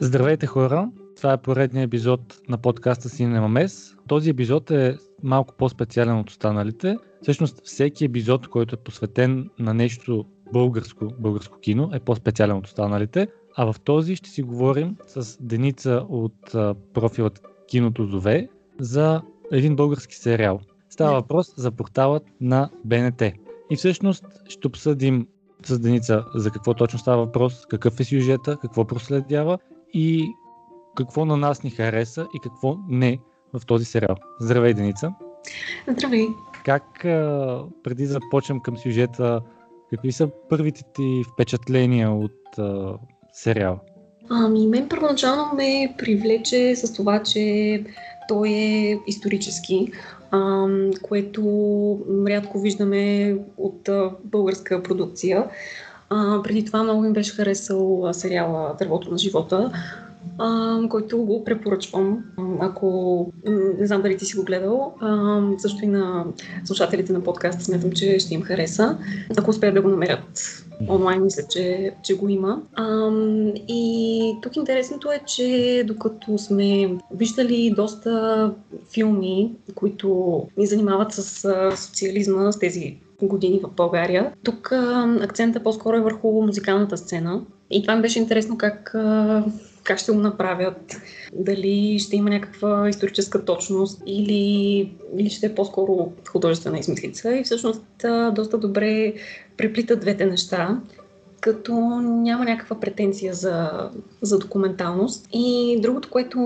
Здравейте хора! Това е поредният епизод на подкаста Cinema Mess. Този епизод е малко по-специален от останалите. Всъщност всеки епизод, който е посветен на нещо българско, българско кино, е по-специален от останалите. А в този ще си говорим с Деница от профилът Киното Зове за един български сериал. Става въпрос за порталът на БНТ. И всъщност ще обсъдим с Деница за какво точно става въпрос, какъв е сюжета, какво проследява и какво на нас ни хареса и какво не в този сериал. Здравей, Деница! Здравей! Как, преди да започнем към сюжета, какви са първите ти впечатления от а, сериала? Ами, мен първоначално ме привлече с това, че той е исторически, а, което рядко виждаме от а, българска продукция. А, преди това много ми беше харесал сериала Дървото на живота, а, който го препоръчвам. Ако не знам дали ти си го гледал, а, също и на слушателите на подкаста смятам, че ще им хареса. Ако успеят да го намерят онлайн, мисля, че, че го има. А, и тук интересното е, че докато сме виждали доста филми, които ни занимават с социализма, с тези години в България. Тук акцента по-скоро е върху музикалната сцена. И това ми беше интересно как как ще го направят, дали ще има някаква историческа точност или, или ще е по-скоро художествена измислица. И всъщност доста добре преплитат двете неща като няма някаква претенция за, за документалност. И другото, което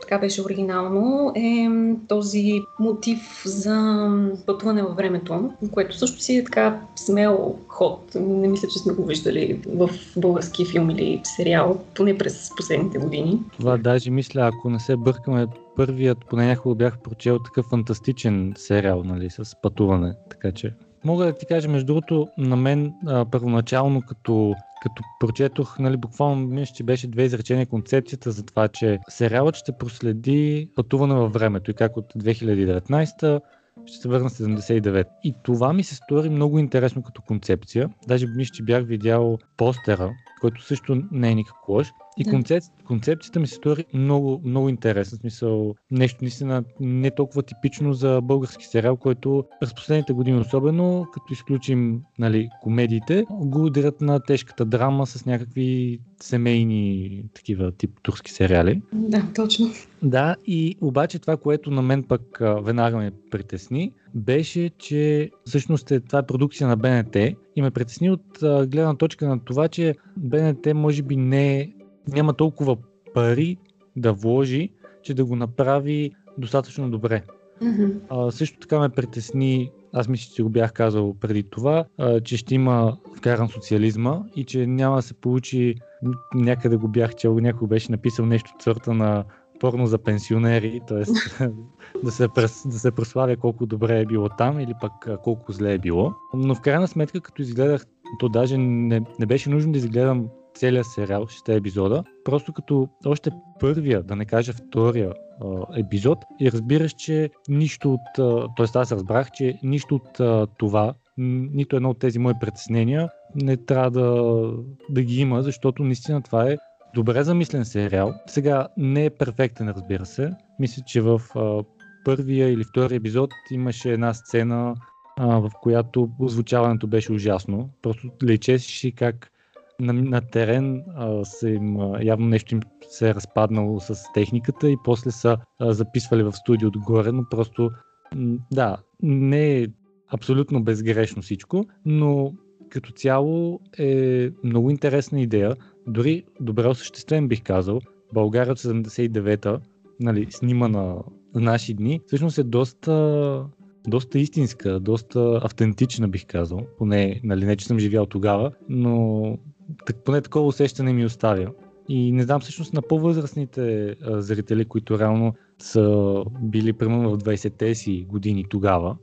така беше оригинално, е този мотив за пътуване във времето, което също си е така смел ход. Не мисля, че сме го виждали в български филм или сериал, поне през последните години. Това даже мисля, ако не се бъркаме, първият, поне някога бях прочел такъв фантастичен сериал, нали, с пътуване, така че Мога да ти кажа, между другото, на мен а, първоначално, като, като прочетох, нали, буквално мисля, че беше две изречения концепцията за това, че сериалът ще проследи пътуване във времето и как от 2019 ще се върна 79. И това ми се стори много интересно като концепция. Даже мисля, че бях видял постера, който също не е никак лош. И концеп... концепцията ми се стори много, много интересна. Смисъл, нещо наистина не толкова типично за български сериал, който през последните години особено, като изключим нали, комедиите, го ударят на тежката драма с някакви семейни такива тип турски сериали. Да, точно. Да, и обаче това, което на мен пък веднага ме притесни, беше, че всъщност е, това е продукция на БНТ и ме притесни от гледна точка на това, че БНТ може би не е няма толкова пари да вложи, че да го направи достатъчно добре. Mm-hmm. А, също така ме притесни, аз мисля, че го бях казал преди това, а, че ще има вкаран социализма и че няма да се получи, някъде го бях чел, някой беше написал нещо сорта на порно за пенсионери, т.е. да се, да се прославя колко добре е било там или пък колко зле е било. Но в крайна сметка, като изгледах, то даже не, не беше нужно да изгледам целият сериал, 6 епизода, просто като още първия, да не кажа втория епизод и разбираш, че нищо от, т.е. аз разбрах, че нищо от това, нито едно от тези мои притеснения не трябва да, да ги има, защото наистина това е добре замислен сериал. Сега не е перфектен, разбира се. Мисля, че в а, първия или втория епизод имаше една сцена, а, в която озвучаването беше ужасно. Просто лечеше как на, на терен а, са им, а, явно нещо им се е разпаднало с техниката и после са а, записвали в студио отгоре, но просто да, не е абсолютно безгрешно всичко, но като цяло е много интересна идея, дори добре осъществен бих казал. България от 79-та, нали, снима на наши дни, всъщност е доста доста истинска, доста автентична бих казал. Поне, нали, не че съм живял тогава, но так, поне такова усещане ми оставя. И не знам всъщност на по-възрастните а, зрители, които реално са били примерно в 20-те си години тогава,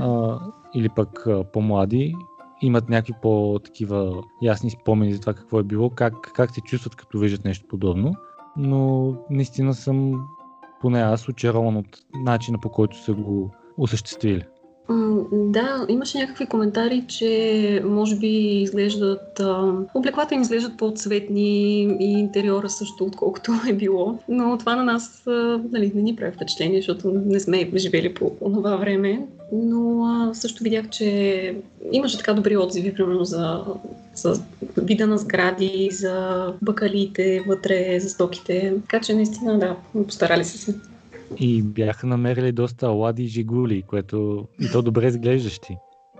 а, или пък а, по-млади, имат някакви по-такива ясни спомени за това какво е било, как, как се чувстват като виждат нещо подобно. Но наистина съм, поне аз, очарован от начина по който са го осъществили. Да, имаше някакви коментари, че може би изглеждат. Облеклата им изглеждат по-цветни и интериора също, отколкото е било. Но това на нас нали, не ни прави впечатление, защото не сме живели по това време. Но а, също видях, че имаше така добри отзиви, примерно за, за вида на сгради, за бакалите вътре, за стоките. Така че наистина, да, постарали се. И бяха намерили доста алади и жигули, което и то добре изглеждащи.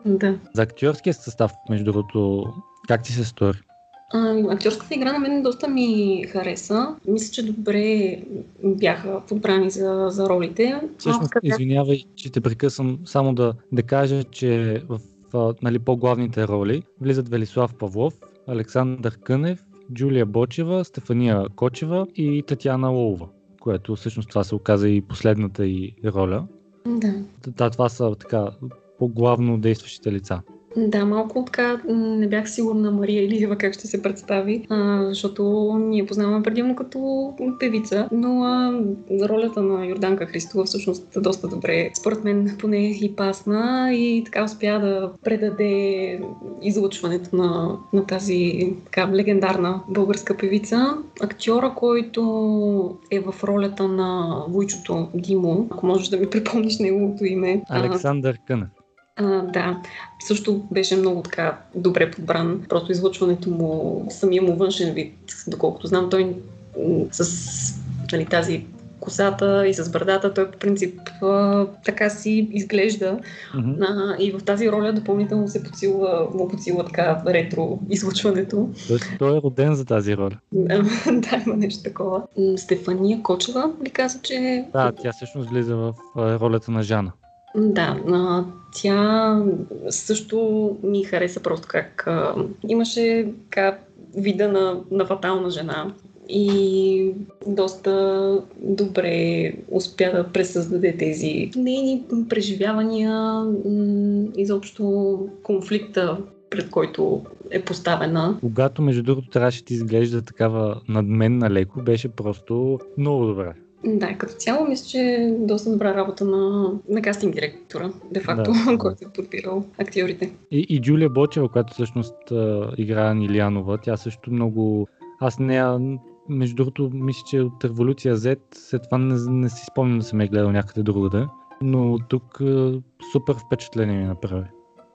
Да. За актьорския състав, между другото, как ти се стори? А, актьорската игра на мен доста ми хареса. Мисля, че добре бяха подбрани за, за ролите. Всъщност, извинявай, че те прекъсвам, само да, да кажа, че в нали, по-главните роли влизат Велислав Павлов, Александър Кънев, Джулия Бочева, Стефания Кочева и Татьяна Лолова което всъщност това се оказа и последната и роля. Да. Да, това са така по-главно действащите лица. Да, малко така не бях сигурна Мария Илиева как ще се представи, а, защото ние познаваме предимно като певица, но а, ролята на Йорданка Христова всъщност е доста добре, според мен поне и пасна и така успя да предаде излъчването на, на тази така легендарна българска певица. Актьора, който е в ролята на Войчото Димо, ако можеш да ми припомниш неговото име. Александър Кънев. А, да, също беше много така добре подбран. Просто излъчването му, самия му външен вид, доколкото знам, той с нали, тази косата и с брадата, той по принцип а, така си изглежда. Mm-hmm. А, и в тази роля допълнително се подсилва, му подсилва така ретро излъчването. Тоест той е роден за тази роля. да, има нещо такова. Стефания Кочева ли каза, че... Да, тя всъщност влиза в ролята на Жана. Да, а, тя също ми хареса просто как а, имаше така вида на, на фатална жена и доста добре успя да пресъздаде тези нейни преживявания, изобщо конфликта, пред който е поставена. Когато, между другото, трябваше да изглежда такава надменна леко, беше просто много добре. Да, като цяло мисля, че е доста добра работа на, на кастинг директора, де факто, да. който е подбирал актьорите. И, и Джулия Бочева, която всъщност играе Нилянова, тя също много... Аз нея, между другото, мисля, че от Революция Z, след това не, не си спомням да съм я гледал някъде другаде, но тук супер впечатление ми направи.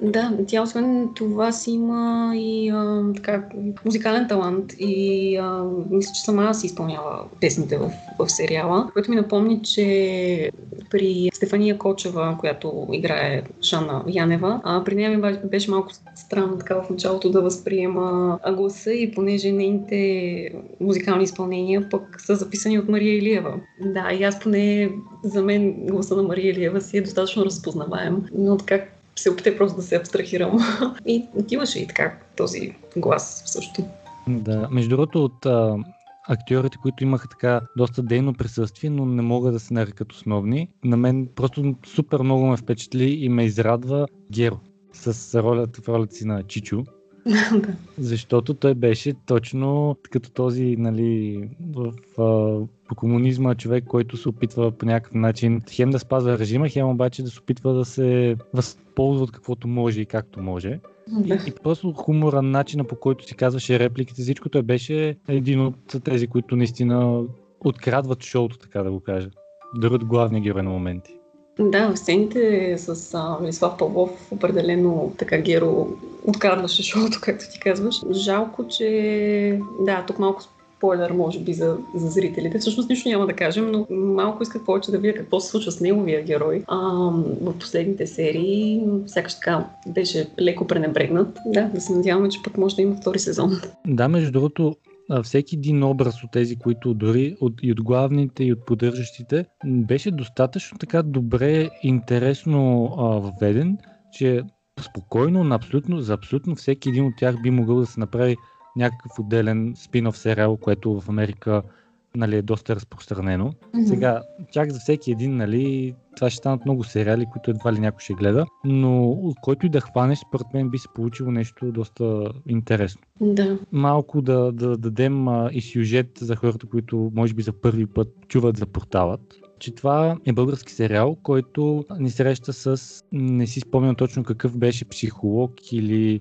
Да, тя освен това си има и а, така, музикален талант и а, мисля, че сама си изпълнява песните в, в сериала, което ми напомни, че при Стефания Кочева, която играе Шана Янева, а, при нея ми беше малко странно така в началото да възприема гласа и понеже нейните музикални изпълнения пък са записани от Мария Илиева. Да, и аз поне за мен гласа на Мария Илиева си е достатъчно разпознаваем, но така се опитай просто да се абстрахирам. И имаше и така този глас също. Да, между другото от а, актьорите, които имаха така доста дейно присъствие, но не могат да се нарекат основни, на мен просто супер много ме впечатли и ме израдва Геро с ролята в ролята си на Чичо. Защото той беше точно като този, нали, в, а, по комунизма човек, който се опитва по някакъв начин хем да спазва режима, хем обаче да се опитва да се възползва от каквото може и както може. И, и просто хумора, начина по който си казваше репликите, всичко той беше един от тези, които наистина открадват шоуто, така да го кажа. Дърват главния герой на моменти. Да, в сцените с Велислав Павлов определено така Геро открадваше шоуто, както ти казваш. Жалко, че да, тук малко спойлер, може би, за, за зрителите. Всъщност нищо няма да кажем, но малко исках повече да видя какво се случва с неговия герой а, в последните серии. Сякаш така беше леко пренебрегнат. Да, да се надяваме, че пък може да има втори сезон. Да, между другото, всеки един образ от тези, които дори от, и от главните, и от поддържащите, беше достатъчно така добре, интересно а, въведен, че спокойно, на абсолютно, за абсолютно всеки един от тях би могъл да се направи някакъв отделен спин-оф сериал, което в Америка нали, е доста разпространено. Mm-hmm. Сега, чак за всеки един, нали, това ще станат много сериали, които едва ли някой ще гледа, но който и да хванеш, според мен би се получило нещо доста интересно. Да. Малко да, да дадем а, и сюжет за хората, които може би за първи път чуват за порталът че това е български сериал, който ни среща с, не си спомням точно какъв беше психолог или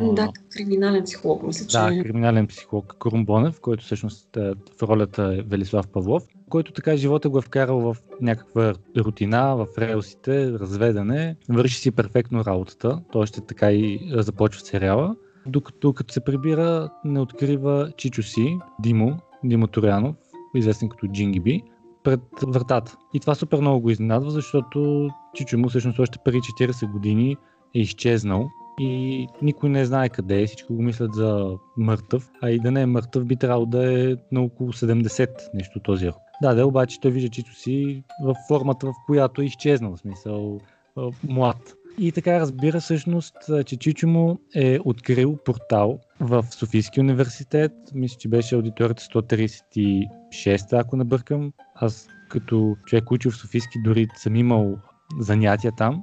да, криминален психолог, мисля, че... Да, криминален психолог Крум Бонев, който всъщност е, в ролята е Велислав Павлов, който така живота го е вкарал в някаква рутина, в релсите, разведане, върши си перфектно работата, той ще така и започва сериала, докато като се прибира не открива Чичо си, Димо, Димо Торянов, известен като Джингиби, пред вратата. И това супер много го изненадва, защото Чичо му всъщност още преди 40 години е изчезнал и никой не знае къде е, всички го мислят за мъртъв, а и да не е мъртъв би трябвало да е на около 70 нещо този рок. Да, да, обаче той вижда чито си в формата, в която е изчезнал, в смисъл млад. И така разбира всъщност, че Чичо му е открил портал в Софийския университет. Мисля, че беше аудиторията 136, ако не бъркам. Аз като човек учил в Софийски дори съм имал занятия там.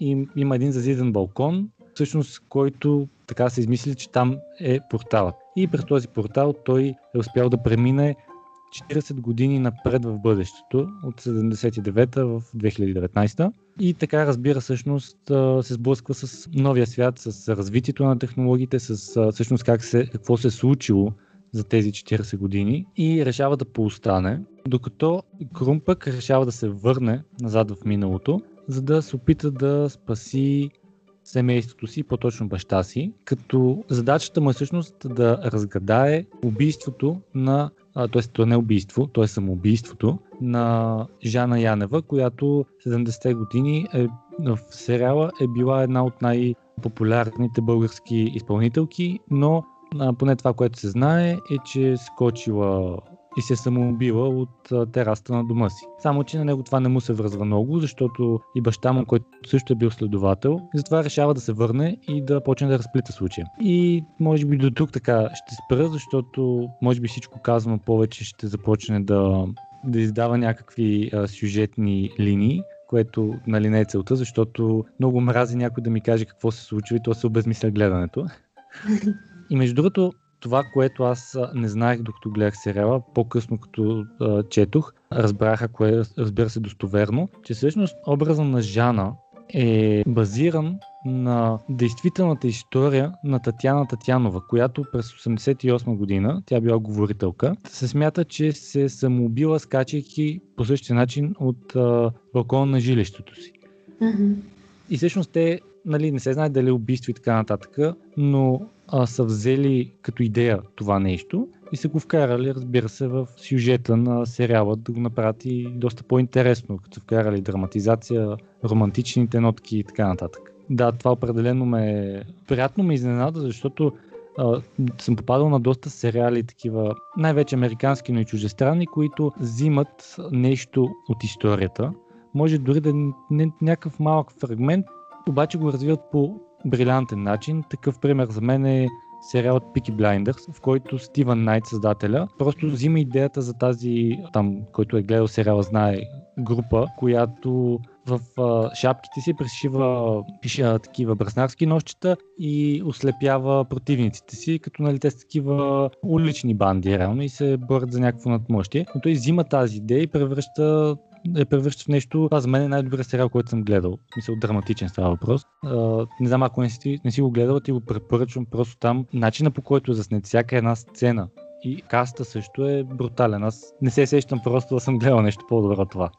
И има един зазиден балкон, всъщност, който така се измисли, че там е порталът. И през този портал той е успял да премине 40 години напред в бъдещето, от 79-та в 2019 и така разбира всъщност се сблъсква с новия свят, с развитието на технологиите, с всъщност как се, какво се е случило за тези 40 години и решава да поостане, докато Крум решава да се върне назад в миналото, за да се опита да спаси семейството си, по-точно баща си, като задачата му е всъщност да разгадае убийството на т.е. то не е убийство, то е самоубийството на Жана Янева, която 70-те години е, в сериала е била една от най-популярните български изпълнителки, но поне това, което се знае е, че е скочила и се е самоубила от тераста на дома си. Само, че на него това не му се връзва много, защото и баща му, който също е бил следовател, затова решава да се върне и да почне да разплита случая. И може би до тук така ще спра, защото може би всичко казано повече ще започне да, да издава някакви а, сюжетни линии, което нали, не е целта, защото много мрази някой да ми каже какво се случва и то се обезмисля гледането. И между другото, това, което аз не знаех докато гледах сериала, по-късно като а, четох, разбрах, ако е, разбира се, достоверно, че всъщност образа на Жана е базиран на действителната история на Татьяна Татянова, която през 1988 година, тя била говорителка, се смята, че се самоубила скачайки по същия начин от а, балкона на жилището си. Mm-hmm. И всъщност те нали, не се знае дали е убийство и така нататък, но а, са взели като идея това нещо и са го вкарали, разбира се, в сюжета на сериала да го направят и доста по-интересно, като са вкарали драматизация, романтичните нотки и така нататък. Да, това определено ме приятно ме изненада, защото а, съм попадал на доста сериали такива, най-вече американски, но и чужестранни, които взимат нещо от историята. Може дори да не някакъв малък фрагмент, обаче го развиват по брилянтен начин. Такъв пример за мен е сериалът Peaky Blinders, в който Стивън Найт, създателя, просто взима идеята за тази, там, който е гледал сериала, знае група, която в а, шапките си пришива пише такива браснарски нощчета и ослепява противниците си, като нали те са такива улични банди реално и се борят за някакво надмощие. Но той взима тази идея и превръща е превръща в нещо. Това за мен е най-добрият сериал, който съм гледал. Мисля, драматичен става въпрос. А, не знам, ако не си, не си го гледал, ти го препоръчвам просто там. Начина по който е заснет всяка една сцена и каста също е брутален. Аз не се сещам просто да съм гледал нещо по-добро от това.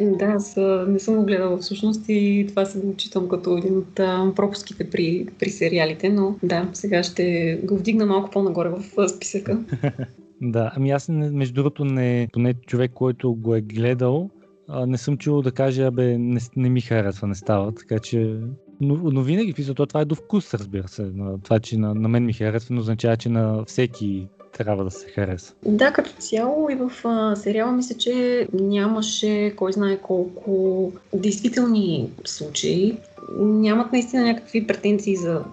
Да, аз не съм го гледала всъщност и това се читам като един от пропуските при, при сериалите, но да, сега ще го вдигна малко по-нагоре в списъка. Да, ами аз между другото не, поне човек, който го е гледал, а, не съм чул да каже, абе, не, не ми харесва, не става, така че... Но, но винаги, писал, това е до вкус, разбира се. На това, че на, на мен ми харесва, но означава, че на всеки трябва да се хареса. Да, като цяло и в а, сериала мисля, че нямаше кой знае колко действителни случаи. Нямат наистина някакви претенции за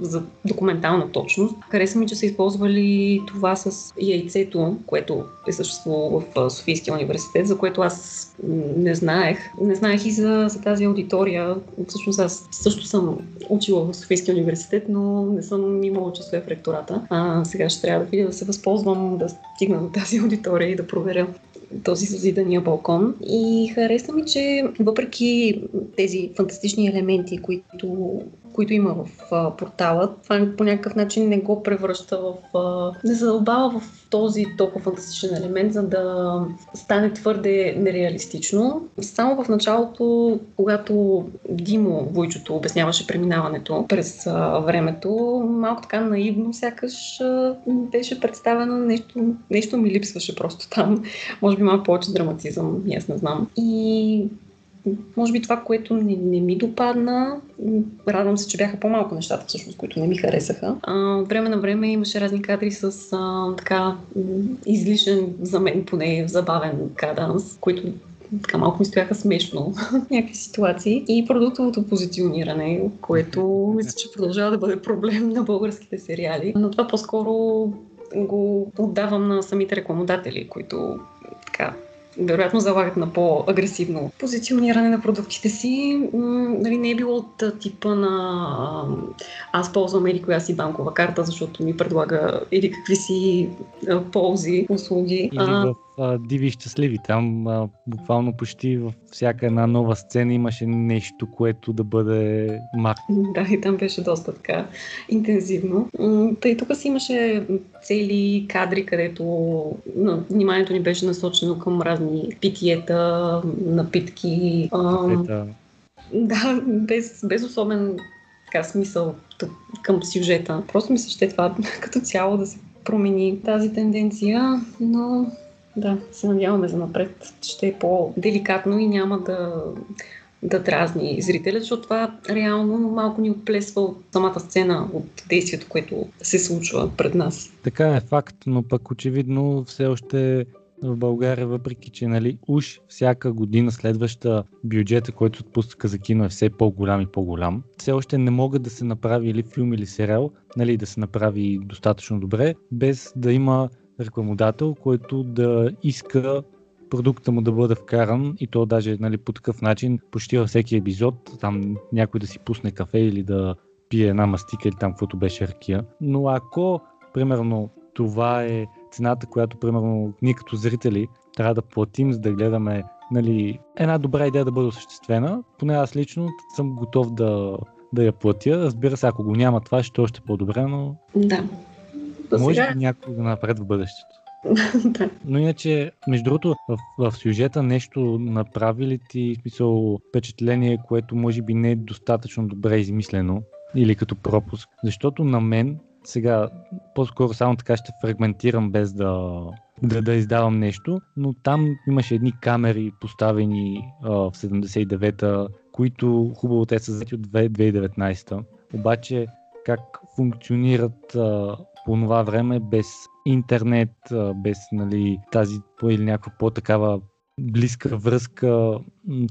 за документална точност. Хареса ми, че са използвали това с яйцето, което е съществувало в Софийския университет, за което аз не знаех. Не знаех и за, за тази аудитория. Всъщност аз също съм учила в Софийския университет, но не съм имала часове в ректората. А, сега ще трябва да видя да се възползвам да стигна до тази аудитория и да проверя този зазидания балкон. И хареса ми, че въпреки тези фантастични елементи, които които има в а, портала. Това по някакъв начин не го превръща в... А, не задълбава в този толкова фантастичен елемент, за да стане твърде нереалистично. Само в началото, когато Димо Войчото обясняваше преминаването през а, времето, малко така наивно сякаш а, беше представено нещо, нещо ми липсваше просто там. Може би малко повече драматизъм, аз не знам. И може би това, което не, не ми допадна, радвам се, че бяха по-малко нещата, всъщност, които не ми харесаха. А, време на време имаше разни кадри с а, така излишен, за мен поне, забавен каданс, които така малко ми стояха смешно някакви ситуации. И продуктовото позициониране, което мисля, че продължава да бъде проблем на българските сериали. Но това по-скоро го отдавам на самите рекламодатели, които така вероятно залагат на по-агресивно позициониране на продуктите си. нали, не е било от типа на аз ползвам или коя си банкова карта, защото ми предлага или какви си ползи, услуги. Или в а, Диви и щастливи. Там а, буквално почти във всяка една нова сцена имаше нещо, което да бъде мак. Да, и там беше доста така интензивно. Тъй тук си имаше цели кадри, където на, вниманието ни беше насочено към разни питиета, напитки. А, да, без, без особен така, смисъл към сюжета. Просто ми се ще това като цяло да се промени тази тенденция, но да, се надяваме за напред. Ще е по-деликатно и няма да, да дразни зрителя, защото това реално малко ни отплесва от самата сцена, от действието, което се случва пред нас. Така е факт, но пък очевидно все още в България, въпреки че нали, уж всяка година следваща бюджета, който отпуска за кино е все по-голям и по-голям, все още не могат да се направи или филм или сериал, нали, да се направи достатъчно добре, без да има рекламодател, който да иска продукта му да бъде вкаран и то даже нали, по такъв начин, почти във всеки епизод, там някой да си пусне кафе или да пие една мастика или там каквото беше ракия. Но ако, примерно, това е цената, която, примерно, ние като зрители трябва да платим, за да гледаме нали, една добра идея да бъде осъществена, поне аз лично съм готов да, да я платя. Разбира се, ако го няма това, ще е още по-добре, но... Да. До Може сега... би някой да напред в бъдещето. да. Но иначе, между другото, в, в сюжета нещо направи ли ти смисъл впечатление, което може би не е достатъчно добре измислено или като пропуск? Защото на мен сега по-скоро само така ще фрагментирам без да, да, да издавам нещо, но там имаше едни камери поставени а, в 79-та, които хубаво те са взети от 2019-та. Обаче как функционират а, по това време без интернет, без нали, тази или някаква по-такава близка връзка.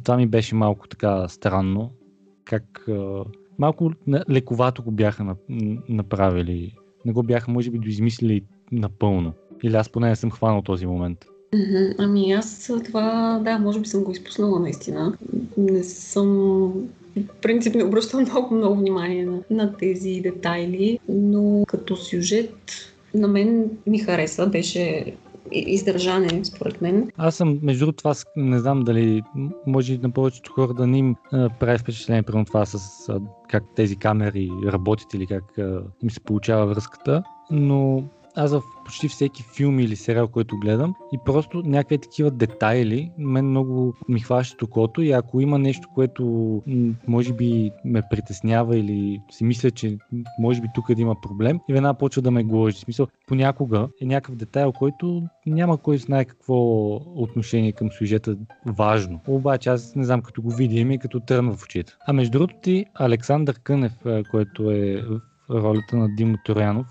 Това ми беше малко така странно. Как малко лековато го бяха направили. Не го бяха, може би, доизмислили напълно. Или аз поне не съм хванал този момент. Ами аз това, да, може би съм го изпуснала наистина. Не съм принцип не обръщам много, много внимание на, на тези детайли, но като сюжет на мен ми хареса, беше издържане, според мен. Аз съм, между другото, това не знам дали може на повечето хора да не им прави впечатление при това с как тези камери работят или как им се получава връзката, но аз в почти всеки филм или сериал, който гледам и просто някакви такива детайли мен много ми хващат окото и ако има нещо, което може би ме притеснява или си мисля, че може би тук да има проблем и веднага почва да ме гложи. В смисъл, понякога е някакъв детайл, който няма кой знае какво отношение към сюжета важно. Обаче аз не знам, като го видим и като трън в очите. А между другото ти Александър Кънев, който е в ролята на Димо Торянов,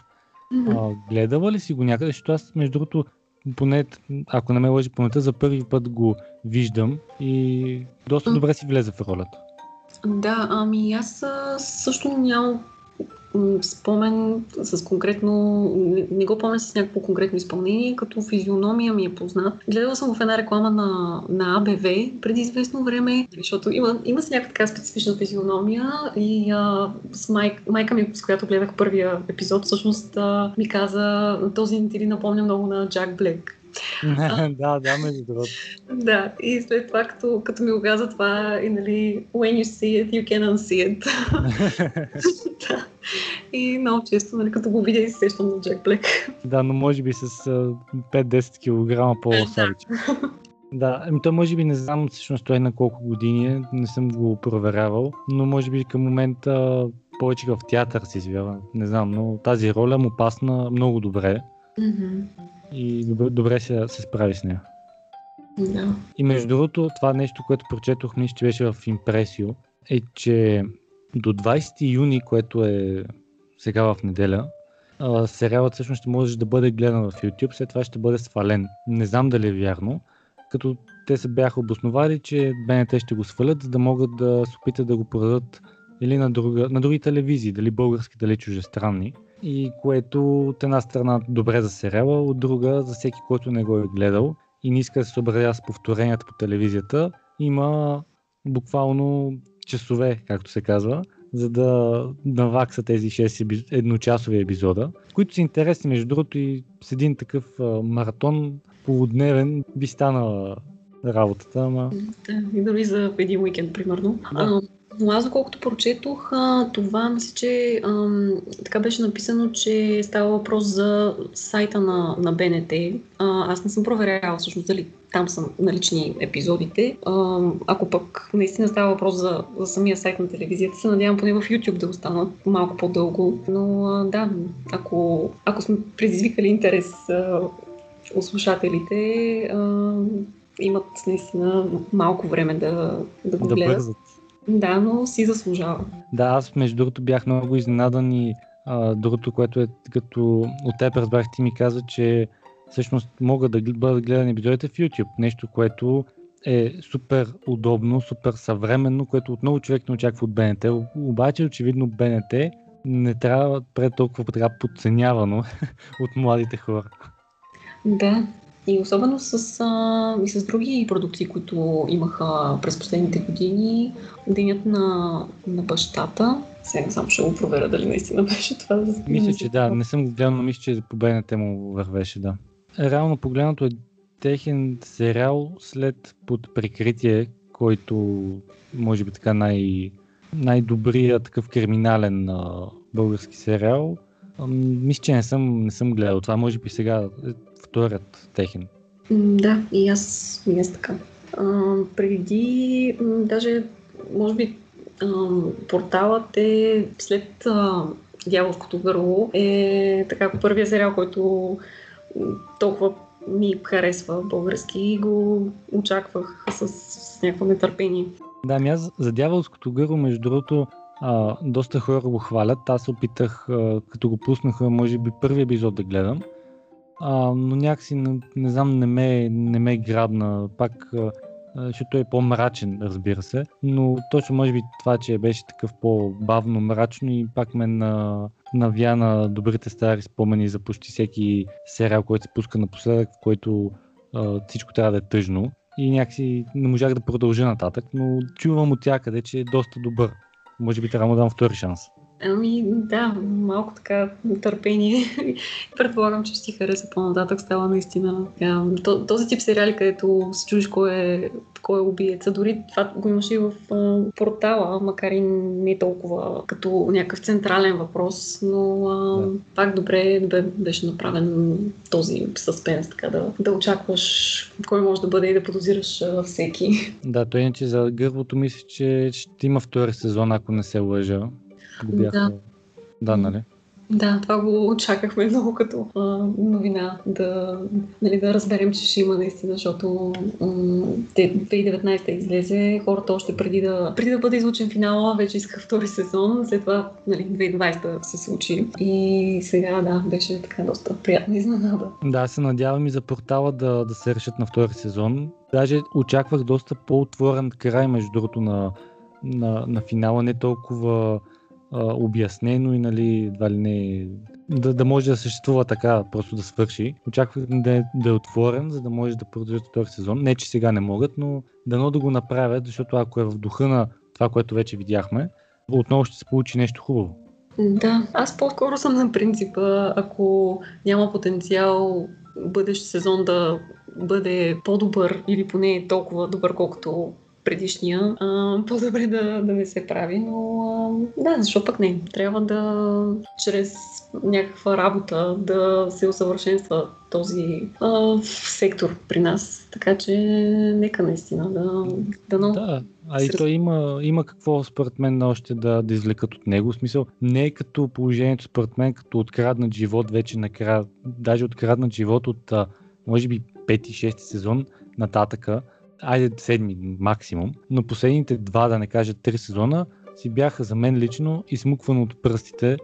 Mm-hmm. А, гледала ли си го някъде? Защото аз, между другото, поне, ако не ме лъжи паметта, за първи път го виждам и доста добре си влезе в ролята. Да, ами аз също нямам спомен с конкретно, не, го помня с някакво конкретно изпълнение, като физиономия ми е познат. Гледала съм в една реклама на, на АБВ преди известно време, защото има, има си някаква така специфична физиономия и а, с майк, майка ми, с която гледах първия епизод, всъщност а, ми каза, този ти ли напомня много на Джак Блек да, да, между другото. Да, и след това, като, като ми го каза това, и нали, when you see it, you can unsee it. да. И много често, нали, като го видя и се сещам на Джек Блек. Да, но може би с 5-10 кг по-слабиче. Да, ами то може би не знам всъщност той на колко години, не съм го проверявал, но може би към момента повече в театър се извява. Не знам, но тази роля му пасна много добре. Mm-hmm. И добре, добре се, се справи с нея. Да. И между другото, това нещо, което прочетох, мисля, че беше в Импресио, е, че до 20 юни, което е сега в неделя, сериалът всъщност ще може да бъде гледан в YouTube, след това ще бъде свален. Не знам дали е вярно, като те се бяха обосновали, че БНТ ще го свалят, за да могат да се опитат да го продадат или на, друга, на други телевизии, дали български, дали чужестранни. И което от една страна добре за сериала, от друга за всеки, който не го е гледал и не иска да се съобразява с повторенията по телевизията, има буквално часове, както се казва, за да навакса тези 6 едночасови епизода, които са интересни, между другото, и с един такъв маратон полудневен би станала работата, ама... Да, и дори за един уикенд, примерно. Да. Но аз, доколкото прочетох, това мисля, че ам, така беше написано, че става въпрос за сайта на, на БНТ. А, аз не съм проверяла всъщност дали там са налични епизодите. А, ако пък наистина става въпрос за, за самия сайт на телевизията, се надявам поне в YouTube да останат малко по-дълго. Но а, да, ако, ако сме предизвикали интерес а, у слушателите, а, имат наистина малко време да, да го да гледат. бързат. Да, но си заслужава. Да, аз между другото бях много изненадан и а, другото, което е като от теб разбрах, ти ми каза, че всъщност могат да бъдат гледани епизодите в YouTube. Нещо, което е супер удобно, супер съвременно, което отново човек не очаква от БНТ. Обаче, очевидно, БНТ не трябва пред толкова така подценявано от младите хора. Да, и особено с, а, и с други продукции, които имаха през последните години. Денят на, на бащата. Сега само ще го проверя дали наистина беше това. Мисля, че да. Не съм го гледал, но мисля, че по БНТ му вървеше, да. Реално погледнато е техен сериал след под прикритие, който може би така най- най-добрият такъв криминален а, български сериал. А, мисля, че не съм, не съм гледал. Това може би сега вторият техен. Да, и аз, и аз така. А, преди, м, даже, може би, а, порталът е след а, Дяволското гърло е така първия сериал, който толкова ми харесва български и го очаквах с, с някакво нетърпение. Да, ами аз за дяволското гърло, между другото, а, доста хора го хвалят. Аз опитах, а, като го пуснаха, може би първи епизод да гледам. А, но някакси, не, не знам, не ме, не ме грабна. Пак, а, защото е по-мрачен, разбира се. Но точно може би това, че беше такъв по-бавно, мрачно и пак ме на, навя на добрите стари спомени за почти всеки сериал, който се пуска напоследък, в който а, всичко трябва да е тъжно. И някакси не можах да продължа нататък, но чувам от тякъде, че е доста добър. Може би трябва да дам втори шанс. Ами да, малко така търпение. Предполагам, че ще ти хареса по-нататък. Става наистина то- този тип сериали, където се чудиш кой е, кой е убиеца. Дори това го имаше и в портала, макар и не толкова като някакъв централен въпрос, но а, Да. пак добре бе, беше направен този съспенс, така да, да очакваш кой може да бъде и да подозираш всеки. Да, той иначе за гърбото мисля, че ще има втори сезон, ако не се лъжа. Го бяха... Да. Да, нали? Да, това го очакахме много като а, новина, да, нали, да разберем, че ще има наистина, защото м- те 2019 излезе, хората още преди да, преди да бъде излучен финала, вече искаха втори сезон, след това нали, 2020 се случи и сега да, беше така доста приятна изненада. Да, се надявам и за портала да, да се решат на втори сезон. Даже очаквах доста по-отворен край, между другото, на, на, на финала, не толкова обяснено и нали, едва ли не, да, да може да съществува така, просто да свърши. Очаквах да, е- да е отворен, за да може да продължат втори сезон. Не, че сега не могат, но дано да го направят, защото ако е в духа на това, което вече видяхме, отново ще се получи нещо хубаво. Да, аз по-скоро съм на принципа, ако няма потенциал бъдещ сезон да бъде по-добър или поне толкова добър, колкото предишния, а, по-добре да, да не се прави, но а, да, защо пък не? Трябва да чрез някаква работа да се усъвършенства този а, сектор при нас. Така че нека наистина да... Да, но... да а и то има, има какво според мен още да, да извлекат от него. В смисъл, не е като положението според мен, като откраднат живот вече накрая, даже откраднат живот от може би пети, шести сезон нататъка, айде седми максимум, но последните два, да не кажа три сезона, си бяха за мен лично измуквано от пръстите,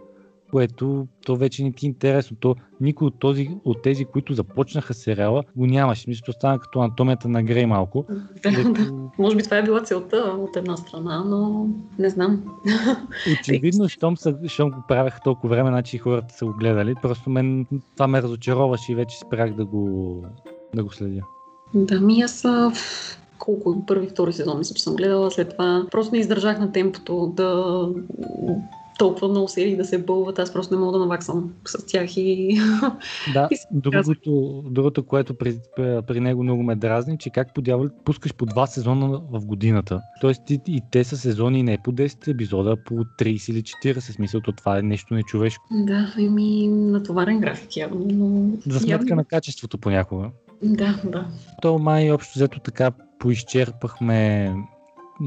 което то вече не ти е интересно. То никой от, този, от тези, които започнаха сериала, го нямаше. Мисля, че стана като анатомията на Грей малко. Да, дето... да. Може би това е била целта от една страна, но не знам. Очевидно, щом, са, щом го правях толкова време, значи хората са го гледали. Просто мен това ме разочароваше и вече спрях да го, да го следя. Да, ми аз колко първи, втори сезон мисля, че съм гледала. След това просто не издържах на темпото да толкова много серии да се бълват, аз просто не мога да наваксам с тях и... Да, и другото, другото, което при, при него много ме дразни, че как по дявол пускаш по два сезона в годината. Тоест и, и те са сезони не по 10 епизода, по 30 или 40, смисъл, то това е нещо нечовешко. Да, еми натоварен график явно, но... За сметка явно... на качеството понякога. Да, да. То май общо взето така поизчерпахме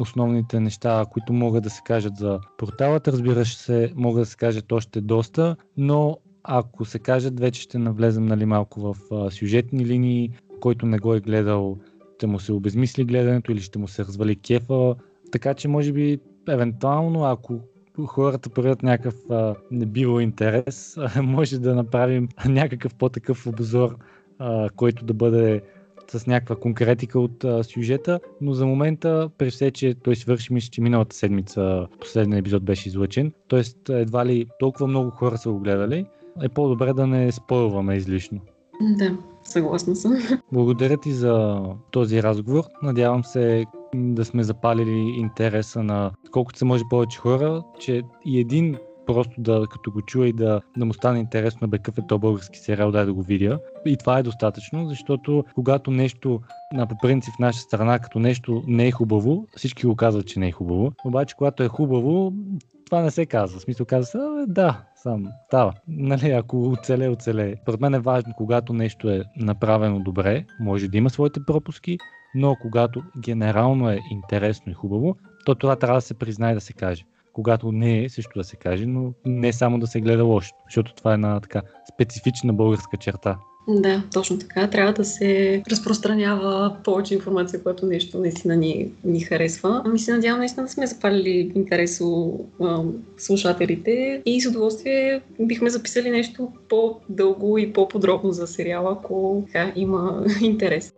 основните неща, които могат да се кажат за порталът. Разбира се, могат да се кажат още доста, но ако се кажат, вече ще навлезем нали, малко в а, сюжетни линии, който не го е гледал, ще му се обезмисли гледането или ще му се развали кефа. Така че, може би, евентуално, ако хората проявят някакъв а, небивал интерес, а, може да направим някакъв по-такъв обзор, а, който да бъде с някаква конкретика от а, сюжета, но за момента, при все, че той свърши, мисля, че миналата седмица последния епизод беше излъчен, т.е. едва ли толкова много хора са го гледали, е по-добре да не спойваме излишно. Да, съгласна съм. Благодаря ти за този разговор. Надявам се да сме запалили интереса на колкото се може повече хора, че и един просто да, като го чуя и да, да му стане интересно бе какъв е то български сериал, дай да го видя. И това е достатъчно, защото когато нещо на по принцип в наша страна, като нещо не е хубаво, всички го казват, че не е хубаво. Обаче, когато е хубаво, това не се казва. В смисъл казва се, да, сам, става. Нали, ако оцеле, оцеле. Според мен е важно, когато нещо е направено добре, може да има своите пропуски, но когато генерално е интересно и хубаво, то това трябва да се признае да се каже когато не е също да се каже, но не само да се гледа лошо, защото това е една така специфична българска черта. Да, точно така. Трябва да се разпространява повече информация, която нещо наистина ни, ни харесва. Ами се надявам наистина да сме запалили интерес у слушателите и с удоволствие бихме записали нещо по-дълго и по-подробно за сериала, ако така, има интерес.